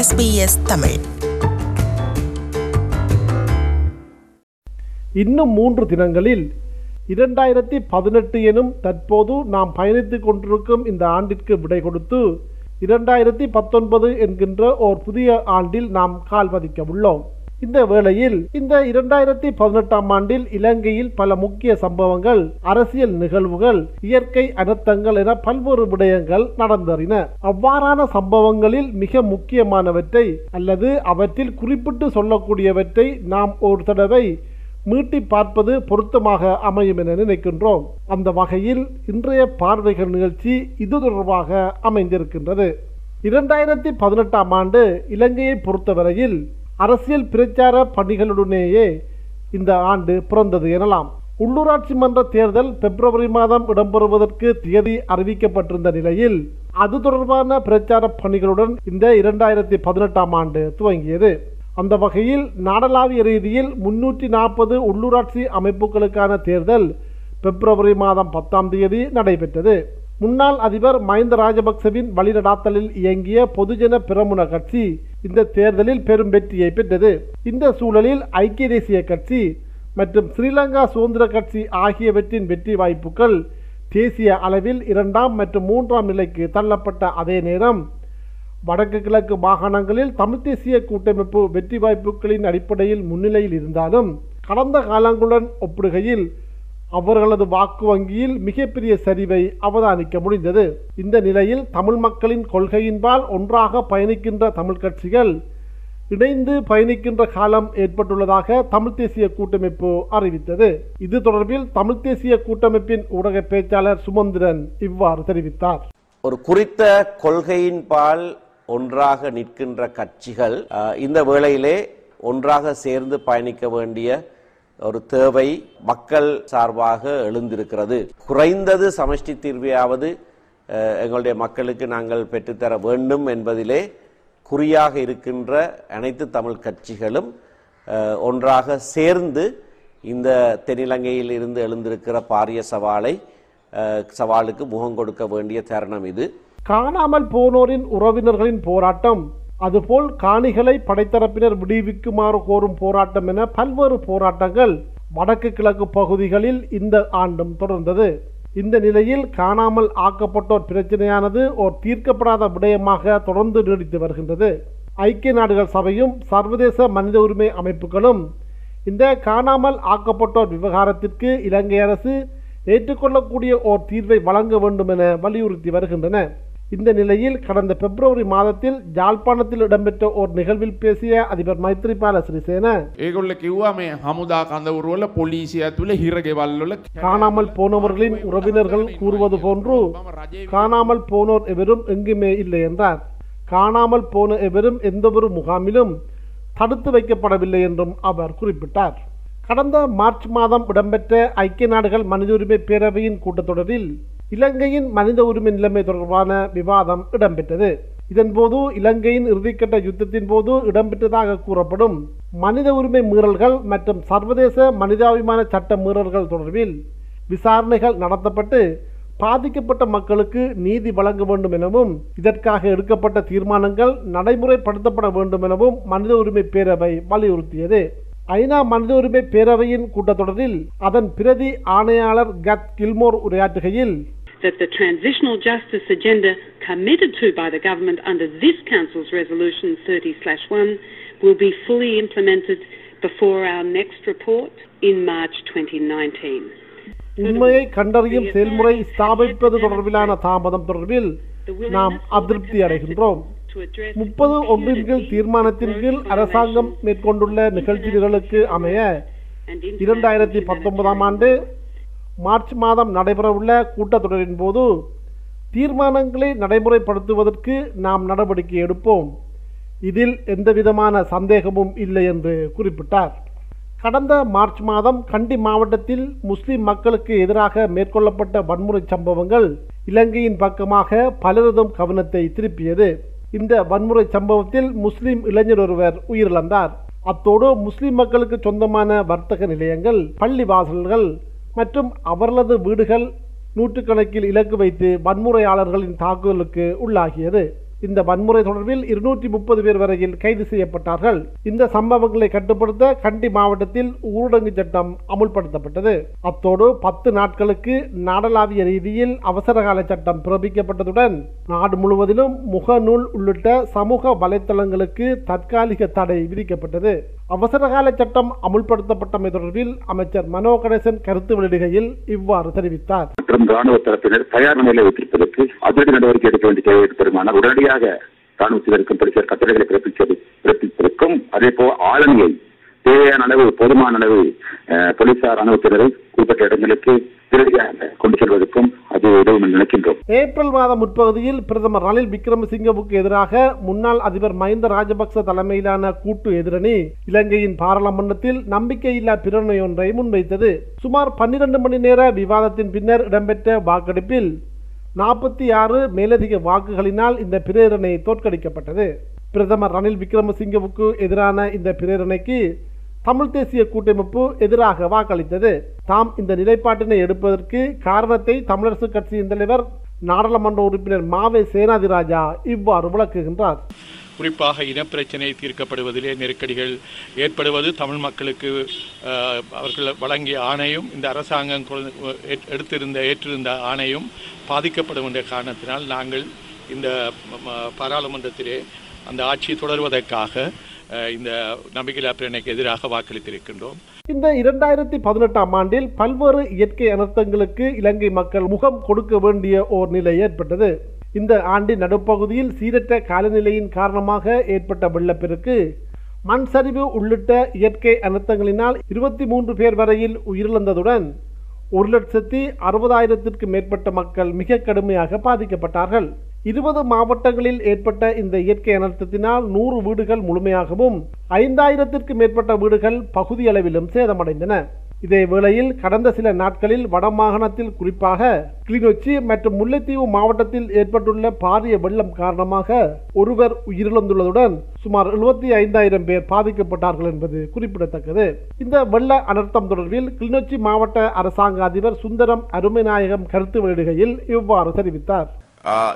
SBS Tamil. இன்னும் மூன்று தினங்களில் இரண்டாயிரத்தி பதினெட்டு எனும் தற்போது நாம் பயணித்துக் கொண்டிருக்கும் இந்த ஆண்டிற்கு விடை கொடுத்து இரண்டாயிரத்தி பத்தொன்பது என்கின்ற ஓர் புதிய ஆண்டில் நாம் கால் பதிக்க உள்ளோம். இந்த வேளையில் இந்த இரண்டாயிரத்தி பதினெட்டாம் ஆண்டில் இலங்கையில் பல முக்கிய சம்பவங்கள் அரசியல் நிகழ்வுகள் இயற்கை அனர்த்தங்கள் என பல்வேறு விடயங்கள் நடந்தறின. அவ்வாறான சம்பவங்களில் மிக முக்கியமானவற்றை அல்லது அவற்றில் குறிப்பிட்டு சொல்லக்கூடியவற்றை நாம் ஒரு தடவை மீட்டி பார்ப்பது பொருத்தமாக அமையும் என நினைக்கின்றோம். அந்த வகையில் இன்றைய பார்வைகள் நிகழ்ச்சி இது தொடர்பாக அமைந்திருக்கின்றது. இரண்டாயிரத்தி பதினெட்டாம் ஆண்டு இலங்கையை பொறுத்தவரையில் அரசியல் பிரச்சார பணிகளுடனேயே இந்த ஆண்டு பிறந்தது எனலாம். உள்ளூராட்சி மன்ற தேர்தல் பிப்ரவரி மாதம் இடம்பெறுவதற்கு தேதி அறிவிக்கப்பட்டிருந்த நிலையில் அது தொடர்பான பிரச்சார பணிகளுடன் இந்த இரண்டாயிரத்தி பதினெட்டாம் ஆண்டு துவங்கியது. அந்த வகையில் நாடளாவிய ரீதியில் முன்னூற்றி நாற்பது உள்ளூராட்சி அமைப்புகளுக்கான தேர்தல் பிப்ரவரி மாதம் பத்தாம் தேதி நடைபெற்றது. முன்னாள் அதிபர் மஹிந்த ராஜபக்சவின் வழிநடாத்தலில் இயங்கிய பொதுஜன பிரமுன கட்சி இந்த தேர்தலில் பெரும் வெற்றியை பெற்றது. இந்த சூழலில் ஐக்கிய தேசிய கட்சி மற்றும் ஸ்ரீலங்கா சுதந்திர கட்சி ஆகியவற்றின் வெற்றி வாய்ப்புகள் தேசிய அளவில் இரண்டாம் மற்றும் மூன்றாம் நிலைக்கு தள்ளப்பட்ட அதே நேரம் வடக்கு கிழக்கு மாகாணங்களில் தமிழ் தேசிய கூட்டமைப்பு வெற்றி வாய்ப்புகளின் அடிப்படையில் முன்னிலையில் இருந்தாலும் கடந்த காலங்களுடன் ஒப்பிடுகையில் அவர்களது வாக்கு வங்கியில் மிகப்பெரிய சரிவை அவதானிக்க முடிந்தது. இந்த நிலையில் தமிழ் மக்களின் கொள்கையின்பால் ஒன்றாக பயணிக்கின்ற தமிழ் கட்சிகள் இணைந்து பயணிக்கின்ற காலம் ஏற்பட்டுள்ளதாக தமிழ் தேசிய கூட்டமைப்பு அறிவித்தது. இது தொடர்பில் தமிழ் தேசிய கூட்டமைப்பின் ஊடக பேச்சாளர் சுமந்திரன் இவ்வாறு தெரிவித்தார். ஒரு குறித்த கொள்கையின்பால் ஒன்றாக நிற்கின்ற கட்சிகள் இந்த வேளையிலே ஒன்றாக சேர்ந்து பயணிக்க வேண்டிய ஒரு தேவை மக்கள் சார்பாக எழுந்திருக்கிறது. குறைந்தது சமஷ்டி தீர்வையாவது எங்களுடைய மக்களுக்கு நாங்கள் பெற்றுத்தர வேண்டும் என்பதிலே குறியாக இருக்கின்ற அனைத்து தமிழ் கட்சிகளும் ஒன்றாக சேர்ந்து இந்த தென்னிலங்கையில் இருந்து எழுந்திருக்கிற பாரிய சவாலை சவாலுக்கு முகம் கொடுக்க வேண்டிய தருணம் இது. காணாமல் போனோரின் உறவினர்களின் போராட்டம் அதுபோல் காணிகளை படைத்தரப்பினர் விடுவிக்குமாறு கோரும் போராட்டம் என பல்வேறு போராட்டங்கள் வடக்கு கிழக்கு பகுதிகளில் இந்த ஆண்டும் தொடர்ந்தது. இந்த நிலையில் காணாமல் ஆக்கப்பட்டோர் பிரச்சனையானது ஓர் தீர்க்கப்படாத விடயமாக தொடர்ந்து நீடித்து வருகின்றது. ஐக்கிய நாடுகள் சபையும் சர்வதேச மனித உரிமை அமைப்புகளும் இந்த காணாமல் ஆக்கப்பட்டோர் விவகாரத்திற்கு இலங்கை அரசு ஏற்றுக்கொள்ளக்கூடிய ஓர் தீர்வை வழங்க வேண்டும் என வலியுறுத்தி வருகின்றன. இந்த நிலையில் கடந்த பிப்ரவரி மாதத்தில் ஜாழ்ப்பாணத்தில் இடம்பெற்ற ஒரு நிகழ்வில் பேசிய அதிபர் மைத்ரிபால சிறிசேன காணாமல் போனவர்களின் உறவினர்கள் கூறுவது போன்று காணாமல் போனோர் எவரும் எங்குமே இல்லை என்றார். காணாமல் போன எவரும் எந்தவொரு முகாமிலும் தடுத்து வைக்கப்படவில்லை என்றும் அவர் குறிப்பிட்டார். கடந்த மார்ச் மாதம் இடம்பெற்ற ஐக்கிய நாடுகள் மனித உரிமை பேரவையின் கூட்டத்தொடரில் இலங்கையின் மனித உரிமை நிலைமை தொடர்பான விவாதம் இடம்பெற்றது. இதன்போது இலங்கையின் இறுதிக்கட்ட யுத்தத்தின் போது இடம்பெற்றதாக கூறப்படும் மனித உரிமை மீறல்கள் மற்றும் சர்வதேச மனிதாபிமான சட்ட மீறல்கள் தொடர்பில் விசாரணைகள் நடத்தப்பட்டு பாதிக்கப்பட்ட மக்களுக்கு நீதி வழங்க வேண்டும் எனவும் இதற்காக எடுக்கப்பட்ட தீர்மானங்கள் நடைமுறைப்படுத்தப்பட வேண்டும் எனவும் மனித உரிமை பேரவை வலியுறுத்தியது. ஐநா மனித உரிமை பேரவையின் கூட்டத்தொடரில் அதன் பிரதி ஆணையாளர் கத் கில்மோர் உரையாற்றுகையில் that the transitional justice agenda committed to by the government under this Council's resolution 30/1 will be fully implemented before our next report in March 2019. உண்மையை கண்டறியும் செயல்முறை ஸ்தாபிப்பது தொடர்பிலான தாமதம் தொடர்பில் நாம் அதிருப்தி அடைகின்றோம் முப்பது ஒன்றின் கீழ் தீர்மானத்தின் கீழ் அரசாங்கம் மேற்கொண்டுள்ள நிகழ்ச்சிகளுக்கு அமைய இரண்டாயிரத்தி பத்தொன்பதாம் ஆண்டு மார்ச் மாதம் நடைபெறவுள்ள கூட்டத்தொடரின் போது தீர்மானங்களை நடைமுறைப்படுத்துவதற்கு நாம் நடவடிக்கை எடுப்போம். இதில் எந்தவிதமான சந்தேகமும் இல்லை என்று குறிப்பிட்டார். கடந்த மார்ச் மாதம் கண்டி மாவட்டத்தில் முஸ்லிம் மக்களுக்கு எதிராக மேற்கொள்ளப்பட்ட வன்முறை சம்பவங்கள் இலங்கையின் பக்கமாக பலரதும் கவனத்தை திருப்பியது. இந்த வன்முறை சம்பவத்தில் முஸ்லிம் இளைஞர் ஒருவர் உயிரிழந்தார். அத்தோடு முஸ்லிம் மக்களுக்கு சொந்தமான வர்த்தக நிலையங்கள் பள்ளி வாசல்கள் மற்றும் அவர்களது வீடுகள் நூற்றுக்கணக்கில் இலக்கு வைத்து வன்முறையாளர்களின் தாக்குதலுக்கு உள்ளாகியது. இந்த வன்முறை தொடர்பில் இருநூற்றி முப்பது பேர் வரையில் கைது செய்யப்பட்டார்கள். இந்த சம்பவங்களை கட்டுப்படுத்த கண்டி மாவட்டத்தில் ஊரடங்கு சட்டம் அமுல்படுத்தப்பட்டது. அத்தோடு பத்து நாட்களுக்கு நாடளாவிய ரீதியில் அவசரகால சட்டம் பிறப்பிக்கப்பட்டதுடன் நாடு முழுவதிலும் முகநூல் உள்ளிட்ட சமூக வலைத்தளங்களுக்கு தற்காலிக தடை விதிக்கப்பட்டது. அவசரகால சட்டம் அமுல்படுத்தப்பட்டமை தொடர்பில் அமைச்சர் மனோ கணேசன் கருத்து வெளியிடுகையில் இவ்வாறு தெரிவித்தார். மற்றும் ராணுவ தரப்பினர் தயார் நிலையில் வைத்திருப்பதற்கு அதிரடி நடவடிக்கை எடுக்க வேண்டிய தேவை ஏற்படுமானால் உடனடியாக ராணுவத்தினருக்கும் போலீசார் கட்டளைகளை பிறப்பிப்பது பிறப்பிப்பதற்கும் அதே போல் ஆளுமையை தேவையான அளவு போதுமான அளவு போலீசார் ராணுவத்தினரை குறிப்பிட்ட இடங்களுக்கு உடனடியாக கொண்டு செல்வதற்கும் அது உதவும் நினைக்கின்றோம். ஏப்ரல் மாதம் முற்பகுதியில் பிரதமர் ரணில் விக்ரமசிங்கவுக்கு எதிராக முன்னாள் அதிபர் மஹிந்த ராஜபக்ச தலைமையிலான கூட்டு எதிரணி இலங்கையின் பாராளுமன்றத்தில் நம்பிக்கையில்லா பிரேரணை ஒன்றை முன்வைத்தது. சுமார் பன்னிரண்டு மணி நேர விவாதத்தின் பின்னர் இடம்பெற்ற வாக்கெடுப்பில் நாற்பத்தி ஆறு மேலதிக வாக்குகளினால் இந்த பிரேரணை தோற்கடிக்கப்பட்டது. பிரதமர் ரணில் விக்ரமசிங்கவுக்கு எதிரான இந்த பிரேரணைக்கு தமிழ் தேசிய கூட்டமைப்பு எதிராக வாக்களித்தது. தாம் இந்த நிலைப்பாட்டினை எடுப்பதற்கு காரணத்தை தமிழரசு கட்சியின் தலைவர் நாடாளுமன்ற உறுப்பினர் மாவே சேனாதிராஜா இவ்வாறு விளக்குகின்றார். குறிப்பாக இனப்பிரச்சனை தீர்க்கப்படுவதிலே நெருக்கடிகள் ஏற்படுவது தமிழ் மக்களுக்கு அவர்கள் வழங்கிய ஆணையும் இந்த அரசாங்கம் ஏற்- எடுத்திருந்த ஏற்றிருந்த ஆணையும் பாதிக்கப்படும் என்ற காரணத்தினால் நாங்கள் இந்த பாராளுமன்றத்திலே அந்த ஆட்சி தொடர்வதற்காக இந்த நம்பிக்கையில்லா பிரேரணைக்கு எதிராக வாக்களித்திருக்கின்றோம். இந்த இரண்டாயிரத்தி பதினெட்டாம் ஆண்டில் பல்வேறு இயற்கை அனர்த்தங்களுக்கு இலங்கை மக்கள் முகம் கொடுக்க வேண்டிய ஓர் நிலை ஏற்பட்டது. இந்த ஆண்டின் நடுப்பகுதியில் சீரற்ற காலநிலையின் காரணமாக ஏற்பட்ட வெள்ளப்பெருக்கு. மண் சரிவு உள்ளிட்ட இயற்கை அனர்த்தங்களினால் இருபத்தி மூன்று பேர் வரையில் உயிரிழந்ததுடன் ஒரு லட்சத்தி அறுபதாயிரத்திற்கு மேற்பட்ட மக்கள் மிக கடுமையாக பாதிக்கப்பட்டார்கள். இருபது மாவட்டங்களில் ஏற்பட்ட இந்த இயற்கை அனர்த்தத்தினால் நூறு வீடுகள் முழுமையாகவும் ஐந்தாயிரத்திற்கு மேற்பட்ட வீடுகள் பகுதியளவிலும் சேதமடைந்தன. இதே வேளையில் கடந்த சில நாட்களில் வடமாகாணத்தில் குறிப்பாக கிளிநொச்சி மற்றும் முல்லைத்தீவு மாவட்டத்தில் ஏற்பட்டுள்ள பாரிய வெள்ளம் காரணமாக ஒருவர் உயிரிழந்துள்ளதுடன் சுமார் எழுபத்தி ஐந்தாயிரம் பேர் பாதிக்கப்பட்டார்கள் என்பது குறிப்பிடத்தக்கது. இந்த வெள்ள அனர்த்தம் தொடர்பில் கிளிநொச்சி மாவட்ட அரசாங்க அதிபர் சுந்தரம் அருமைநாயகம் கருத்து வெளியிடுகையில் இவ்வாறு தெரிவித்தார்.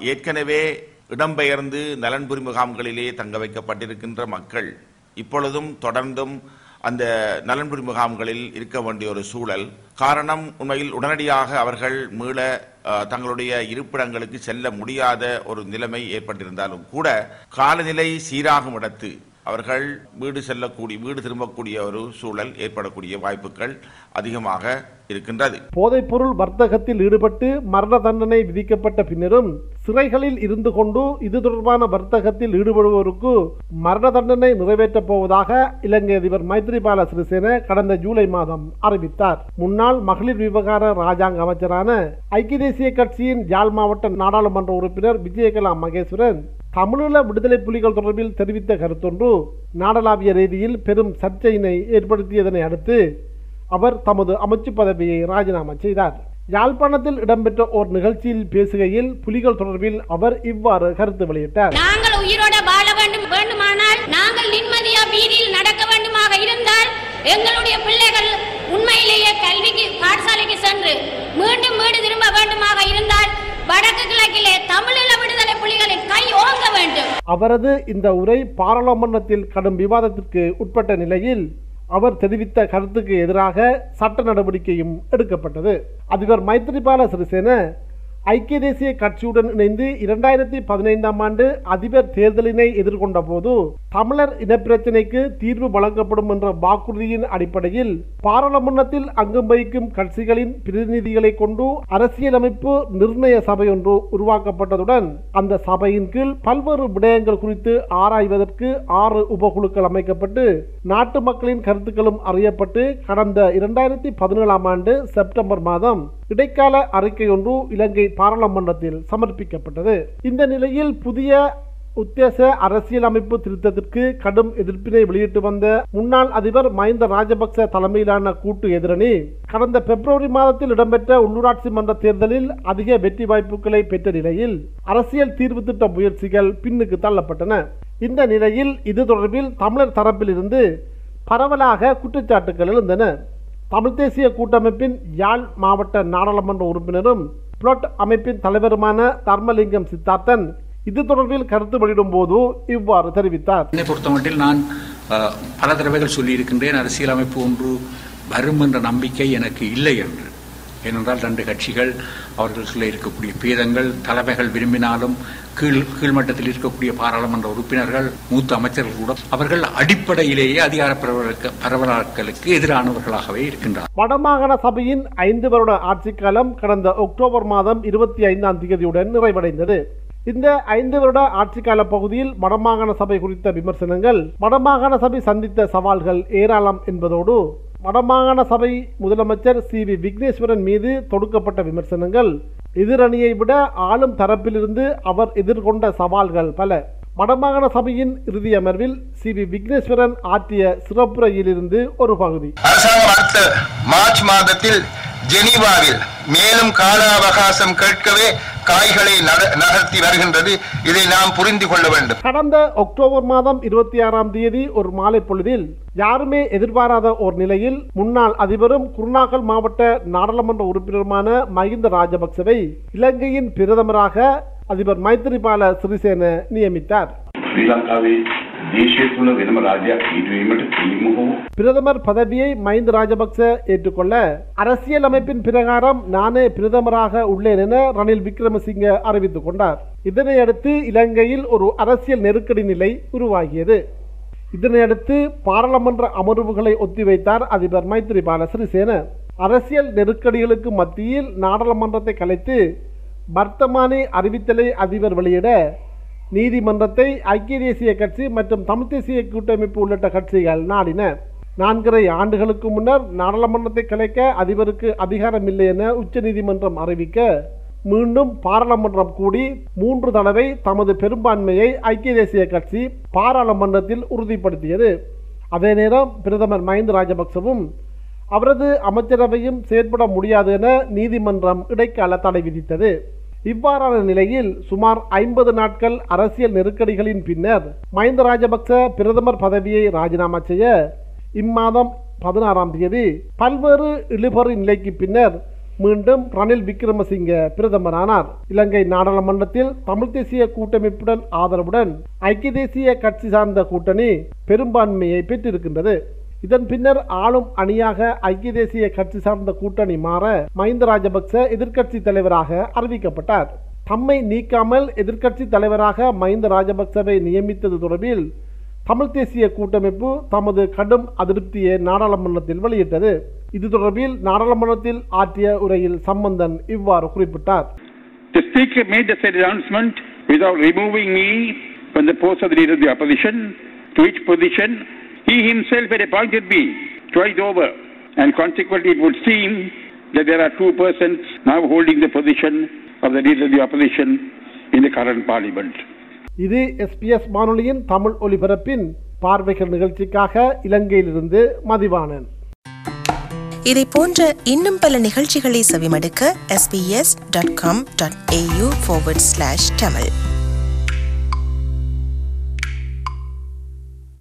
ஏற்கனவே இடம்பெயர்ந்து நலன்புரி முகாம்களிலே தங்க வைக்கப்பட்டிருக்கின்ற மக்கள் இப்பொழுதும் தொடர்ந்தும் அந்த நலன்புரி முகாம்களில் இருக்க வேண்டிய ஒரு சூழல். காரணம் உண்மையில் உடனடியாக அவர்கள் மீள தங்களுடைய இருப்பிடங்களுக்கு செல்ல முடியாத ஒரு நிலைமை ஏற்பட்டிருந்தாலும் கூட காலநிலை சீராகும் இடத்து அவர்கள் வீடு செல்லக்கூடிய வீடு திரும்பக்கூடிய ஒரு சூழல் ஏற்படக்கூடிய வாய்ப்புகள் அதிகமாக இருக்கின்றது. போதைப்பொருள் வர்த்தகத்தில் ஈடுபட்டு மரண தண்டனை விதிக்கப்பட்ட பின்னரும் சிறைகளில் இருந்து கொண்டு இது தொடர்பான வர்த்தகத்தில் ஈடுபடுவோருக்கு மரண தண்டனை நிறைவேற்றப் போவதாக இலங்கை அதிபர் மைத்ரிபால சிறிசேன கடந்த ஜூலை மாதம் அறிவித்தார். முன்னாள் மகளிர் விவகார ராஜாங்க அமைச்சரான ஐக்கிய தேசிய கட்சியின் யாழ் மாவட்ட நாடாளுமன்ற உறுப்பினர் விஜயகலா மகேஸ்வரன் தமிழீழ விடுதலை புலிகள் தொடர்பில் தெரிவித்த கருத்தொன்று நாடளாவிய ரீதியில் பெரும் சர்ச்சையினை ஏற்படுத்தியதனை அடுத்து அவர் தமது அமைச்சு பதவியை ராஜினாமா செய்தார். யாழ்ப்பாணத்தில் இடம்பெற்ற ஓர் நிகழ்ச்சியில் பேசுகையில் புலிகள் தொடர்பில் அவர் இவ்வாறு கருத்து வெளியிட்டார். நாங்கள் உயிரோட வாழ வேண்டும் வேண்டுமானால் நாங்கள் நிம்மதியா வீதியில் நடக்க வேண்டுமாக இருந்தால் எங்களுடைய பிள்ளைகள் உண்மையிலேயே கல்விக்கு பாடசாலைக்கு சென்று மீண்டும் வீடு திரும்ப வேண்டுமாக இருந்தால் வடக்கு கிழக்கிலே தமிழீழ விடுதலை புலிகளின் கை ஓங்க வேண்டும். அவரது இந்த உரை பாராளுமன்றத்தில் கடும் விவாதத்திற்கு உட்பட்ட நிலையில் அவர் தெரிவித்த கருத்துக்கு எதிராக சட்ட நடவடிக்கையும் எடுக்கப்பட்டது. அதிபர் மைத்ரிபால சிறிசேன ஐக்கிய தேசிய கட்சியுடன் இணைந்து இரண்டாயிரத்தி பதினைந்தாம் ஆண்டு அதிபர் தேர்தலினை எதிர்கொண்ட போது தமிழர் இனப்பிரச்சினைக்கு தீர்வு வழங்கப்படும் என்ற வாக்குறுதியின் அடிப்படையில் பாராளுமன்றத்தில் அங்கம் வகிக்கும் கட்சிகளின் பிரதிநிதிகளை கொண்டு அரசியலமைப்பு நிர்ணய சபை ஒன்று உருவாக்கப்பட்டதுடன் அந்த சபையின் கீழ் பல்வேறு விடயங்கள் குறித்து ஆராய்வதற்கு ஆறு உபகுழுக்கள் அமைக்கப்பட்டு நாட்டு மக்களின் கருத்துக்களும் அறியப்பட்டு கடந்த இரண்டாயிரத்தி பதினேழாம் ஆண்டு செப்டம்பர் மாதம் இடைக்கால அறிக்கை ஒன்று இலங்கை பாராளுமன்றத்தில் சமர்ப்பிக்கப்பட்டது. இந்த நிலையில் புதிய உத்தேச அரசியலமைப்பு திருத்தத்திற்கு கடும் எதிர்ப்பினை வெளியிட்டு வந்த முன்னாள் அதிபர் மஹிந்த ராஜபக்ச தலைமையிலான கூட்டு எதிரணி கடந்த பிப்ரவரி மாதத்தில் இடம்பெற்ற உள்ளூராட்சி மன்ற தேர்தலில் அதிக வெற்றி வாய்ப்புகளை பெற்ற நிலையில் அரசியல் தீர்வு திட்ட முயற்சிகள் பின்னுக்கு தள்ளப்பட்டன. இந்த நிலையில் இது தொடர்பில் தமிழர் தரப்பிலிருந்து பரவலாக குற்றச்சாட்டுகள் எழுந்தன. தமிழ் தேசிய கூட்டமைப்பின் யாழ் மாவட்ட நாடாளுமன்ற உறுப்பினரும் புளொட் அமைப்பின் தலைவருமான தர்மலிங்கம் சித்தார்த்தன் இது தொடர்பில் கருத்து வெளியிடும் போது இவ்வாறு தெரிவித்தார். என்னை பொறுத்தமட்டில் நான் பல தடவைகள் சொல்லியிருக்கின்றேன் அரசியல் அமைப்பு ஒன்று வரும் என்ற நம்பிக்கை எனக்கு இல்லை என்று. ஏனென்றால் ரெண்டு கட்சிகள் அவர்களுக்குள்ளே இருக்கக்கூடிய பேதங்கள் தலைமைகள் விரும்பினாலும் கீழ் கீழ்மட்டத்தில் இருக்கக்கூடிய பாராளுமன்ற உறுப்பினர்கள் மூத்த அமைச்சர்கள் கூட அவர்கள் அடிப்படையிலேயே அதிகார பரவலாக்கலுக்கு எதிரானவர்களாகவே இருக்கின்றார் வடமாகாண சபையின் ஐந்து வருட ஆட்சிக் காலம் கடந்த அக்டோபர் மாதம் இருபத்தி ஐந்தாம் தேதியுடன் நிறைவடைந்தது. இந்த ஐந்து வருட ஆட்சிக்கால பகுதியில் வடமாகாண சபை குறித்த விமர்சனங்கள் வடமாகாண சபை சந்தித்த சவால்கள் ஏராளம் என்பதோடு வடமாகாண சபை முதலமைச்சர் சி வி விக்னேஸ்வரன் மீது தொடுக்கப்பட்ட விமர்சனங்கள். எதிரணியை விட ஆளும் தரப்பிலிருந்து அவர் எதிர்கொண்ட சவால்கள் பல. வடமாகாண சபையின் இறுதி அமர்வில் சி வி விக்னேஸ்வரன் ஆற்றிய சிறப்புரையிலிருந்து ஒரு பகுதி. மார்ச் மாதத்தில் ஜெனீவாவில் மேலும் கால அவகாசம் கேட்கவே காய்களை நகர்த்தி வருகின்றது. இதை நாம் புரிந்து கொள்ள வேண்டும். கடந்த அக்டோபர் மாதம் இருபத்தி ஆறாம் தேதி ஒரு மாலை பொழுதில் யாருமே எதிர்பாராத ஒரு நிலையில் முன்னாள் அதிபரும் குருநாகல் மாவட்ட நாடாளுமன்ற உறுப்பினருமான மஹிந்த ராஜபக்சவை இலங்கையின் பிரதமராக அதிபர் மைத்திரிபால சிறிசேன நியமித்தார். பிரதமர் பதவியை மைந்த ராஜபக்ச ஏற்றுக்கொள்ள அரசியல் அமைப்பின் பிரகாரம் நானே பிரதமராக உள்ளேன் என ரணில் விக்ரமசிங்க அறிவித்துக் கொண்டார். இதனையடுத்து இலங்கையில் ஒரு அரசியல் நெருக்கடி நிலை உருவாகியது. இதனையடுத்து பாராளுமன்ற அமர்வுகளை ஒத்திவைத்தார் அதிபர் மைத்ரிபால சிறிசேன அரசியல் நெருக்கடிகளுக்கு மத்தியில் நாடாளுமன்றத்தை கலைத்து வர்த்தமானி அறிவித்தலை அதிபர் வெளியிட நீதிமன்றத்தை ஐக்கிய தேசிய கட்சி மற்றும் தமிழ் தேசிய கூட்டமைப்பு உள்ளிட்ட கட்சிகள் நாடின நான்கரை ஆண்டுகளுக்கு முன்னர் நாடாளுமன்றத்தை கலைக்க அதிபருக்கு அதிகாரம் இல்லை என உச்சநீதிமன்றம் அறிவிக்க மீண்டும் பாராளுமன்றம் கூடி மூன்று தடவை தமது பெரும்பான்மையை ஐக்கிய தேசிய கட்சி பாராளுமன்றத்தில் உறுதிப்படுத்தியது. அதே நேரம் பிரதமர் மஹிந்த ராஜபக்சவும் அவரது அமைச்சரவையும் செயற்பட முடியாது என நீதிமன்றம் இடைக்கால தடை விதித்தது. இவ்வாறான நிலையில் சுமார் ஐம்பது நாட்கள் அரசியல் நெருக்கடிகளின் பின்னர் மஹிந்த ராஜபக்ச பிரதமர் பதவியை ராஜினாமா செய்ய இம்மாதம் பதினாறாம் தேதி பல்வேறு இழுபறி நிலைக்கு பின்னர் மீண்டும் ரணில் விக்ரமசிங்க பிரதமரானார். இலங்கை நாடாளுமன்றத்தில் தமிழ் தேசிய கூட்டமைப்புடன் ஆதரவுடன் ஐக்கிய தேசிய கட்சி சார்ந்த கூட்டணி பெரும்பான்மையை பெற்றிருக்கின்றது. இதன் பின்னர் ஆளும் அணியாக ஐக்கிய தேசிய கட்சி சார்ந்த கூட்டணி மாற மஹிந்த ராஜபக்ச எதிர்க்கட்சி தலைவராக அறிவிக்கப்பட்டார். தம்மை நீக்காமல் எதிர்க்கட்சி தலைவராக மஹிந்த ராஜபக்சவை நியமித்தது தொடர்பில் தமிழ் தேசிய கூட்டமைப்பு தமது கடும் அதிருப்தியை நாடாளுமன்றத்தில் வெளியிட்டது. இது தொடர்பில் நாடாளுமன்றத்தில் ஆற்றிய உரையில் சம்பந்தன் இவ்வாறு குறிப்பிட்டார். The Speaker made the said announcement without removing me from the post of the Leader of the Opposition, to which position he himself had appointed me twice over, and consequently it would seem that there are two persons now holding the position of the Leader of the Opposition in the current Parliament. இது SBS வானொலியின் தமிழ் ஒலிபரப்பின் பார்வைகள் நிகழ்ச்சிக்காக இலங்கையிலிருந்து மதிவாணன் இதை போன்ற இன்னும் பல நிகழ்ச்சிகளை செவிமடுக்க sbs.com.au forward slash tamil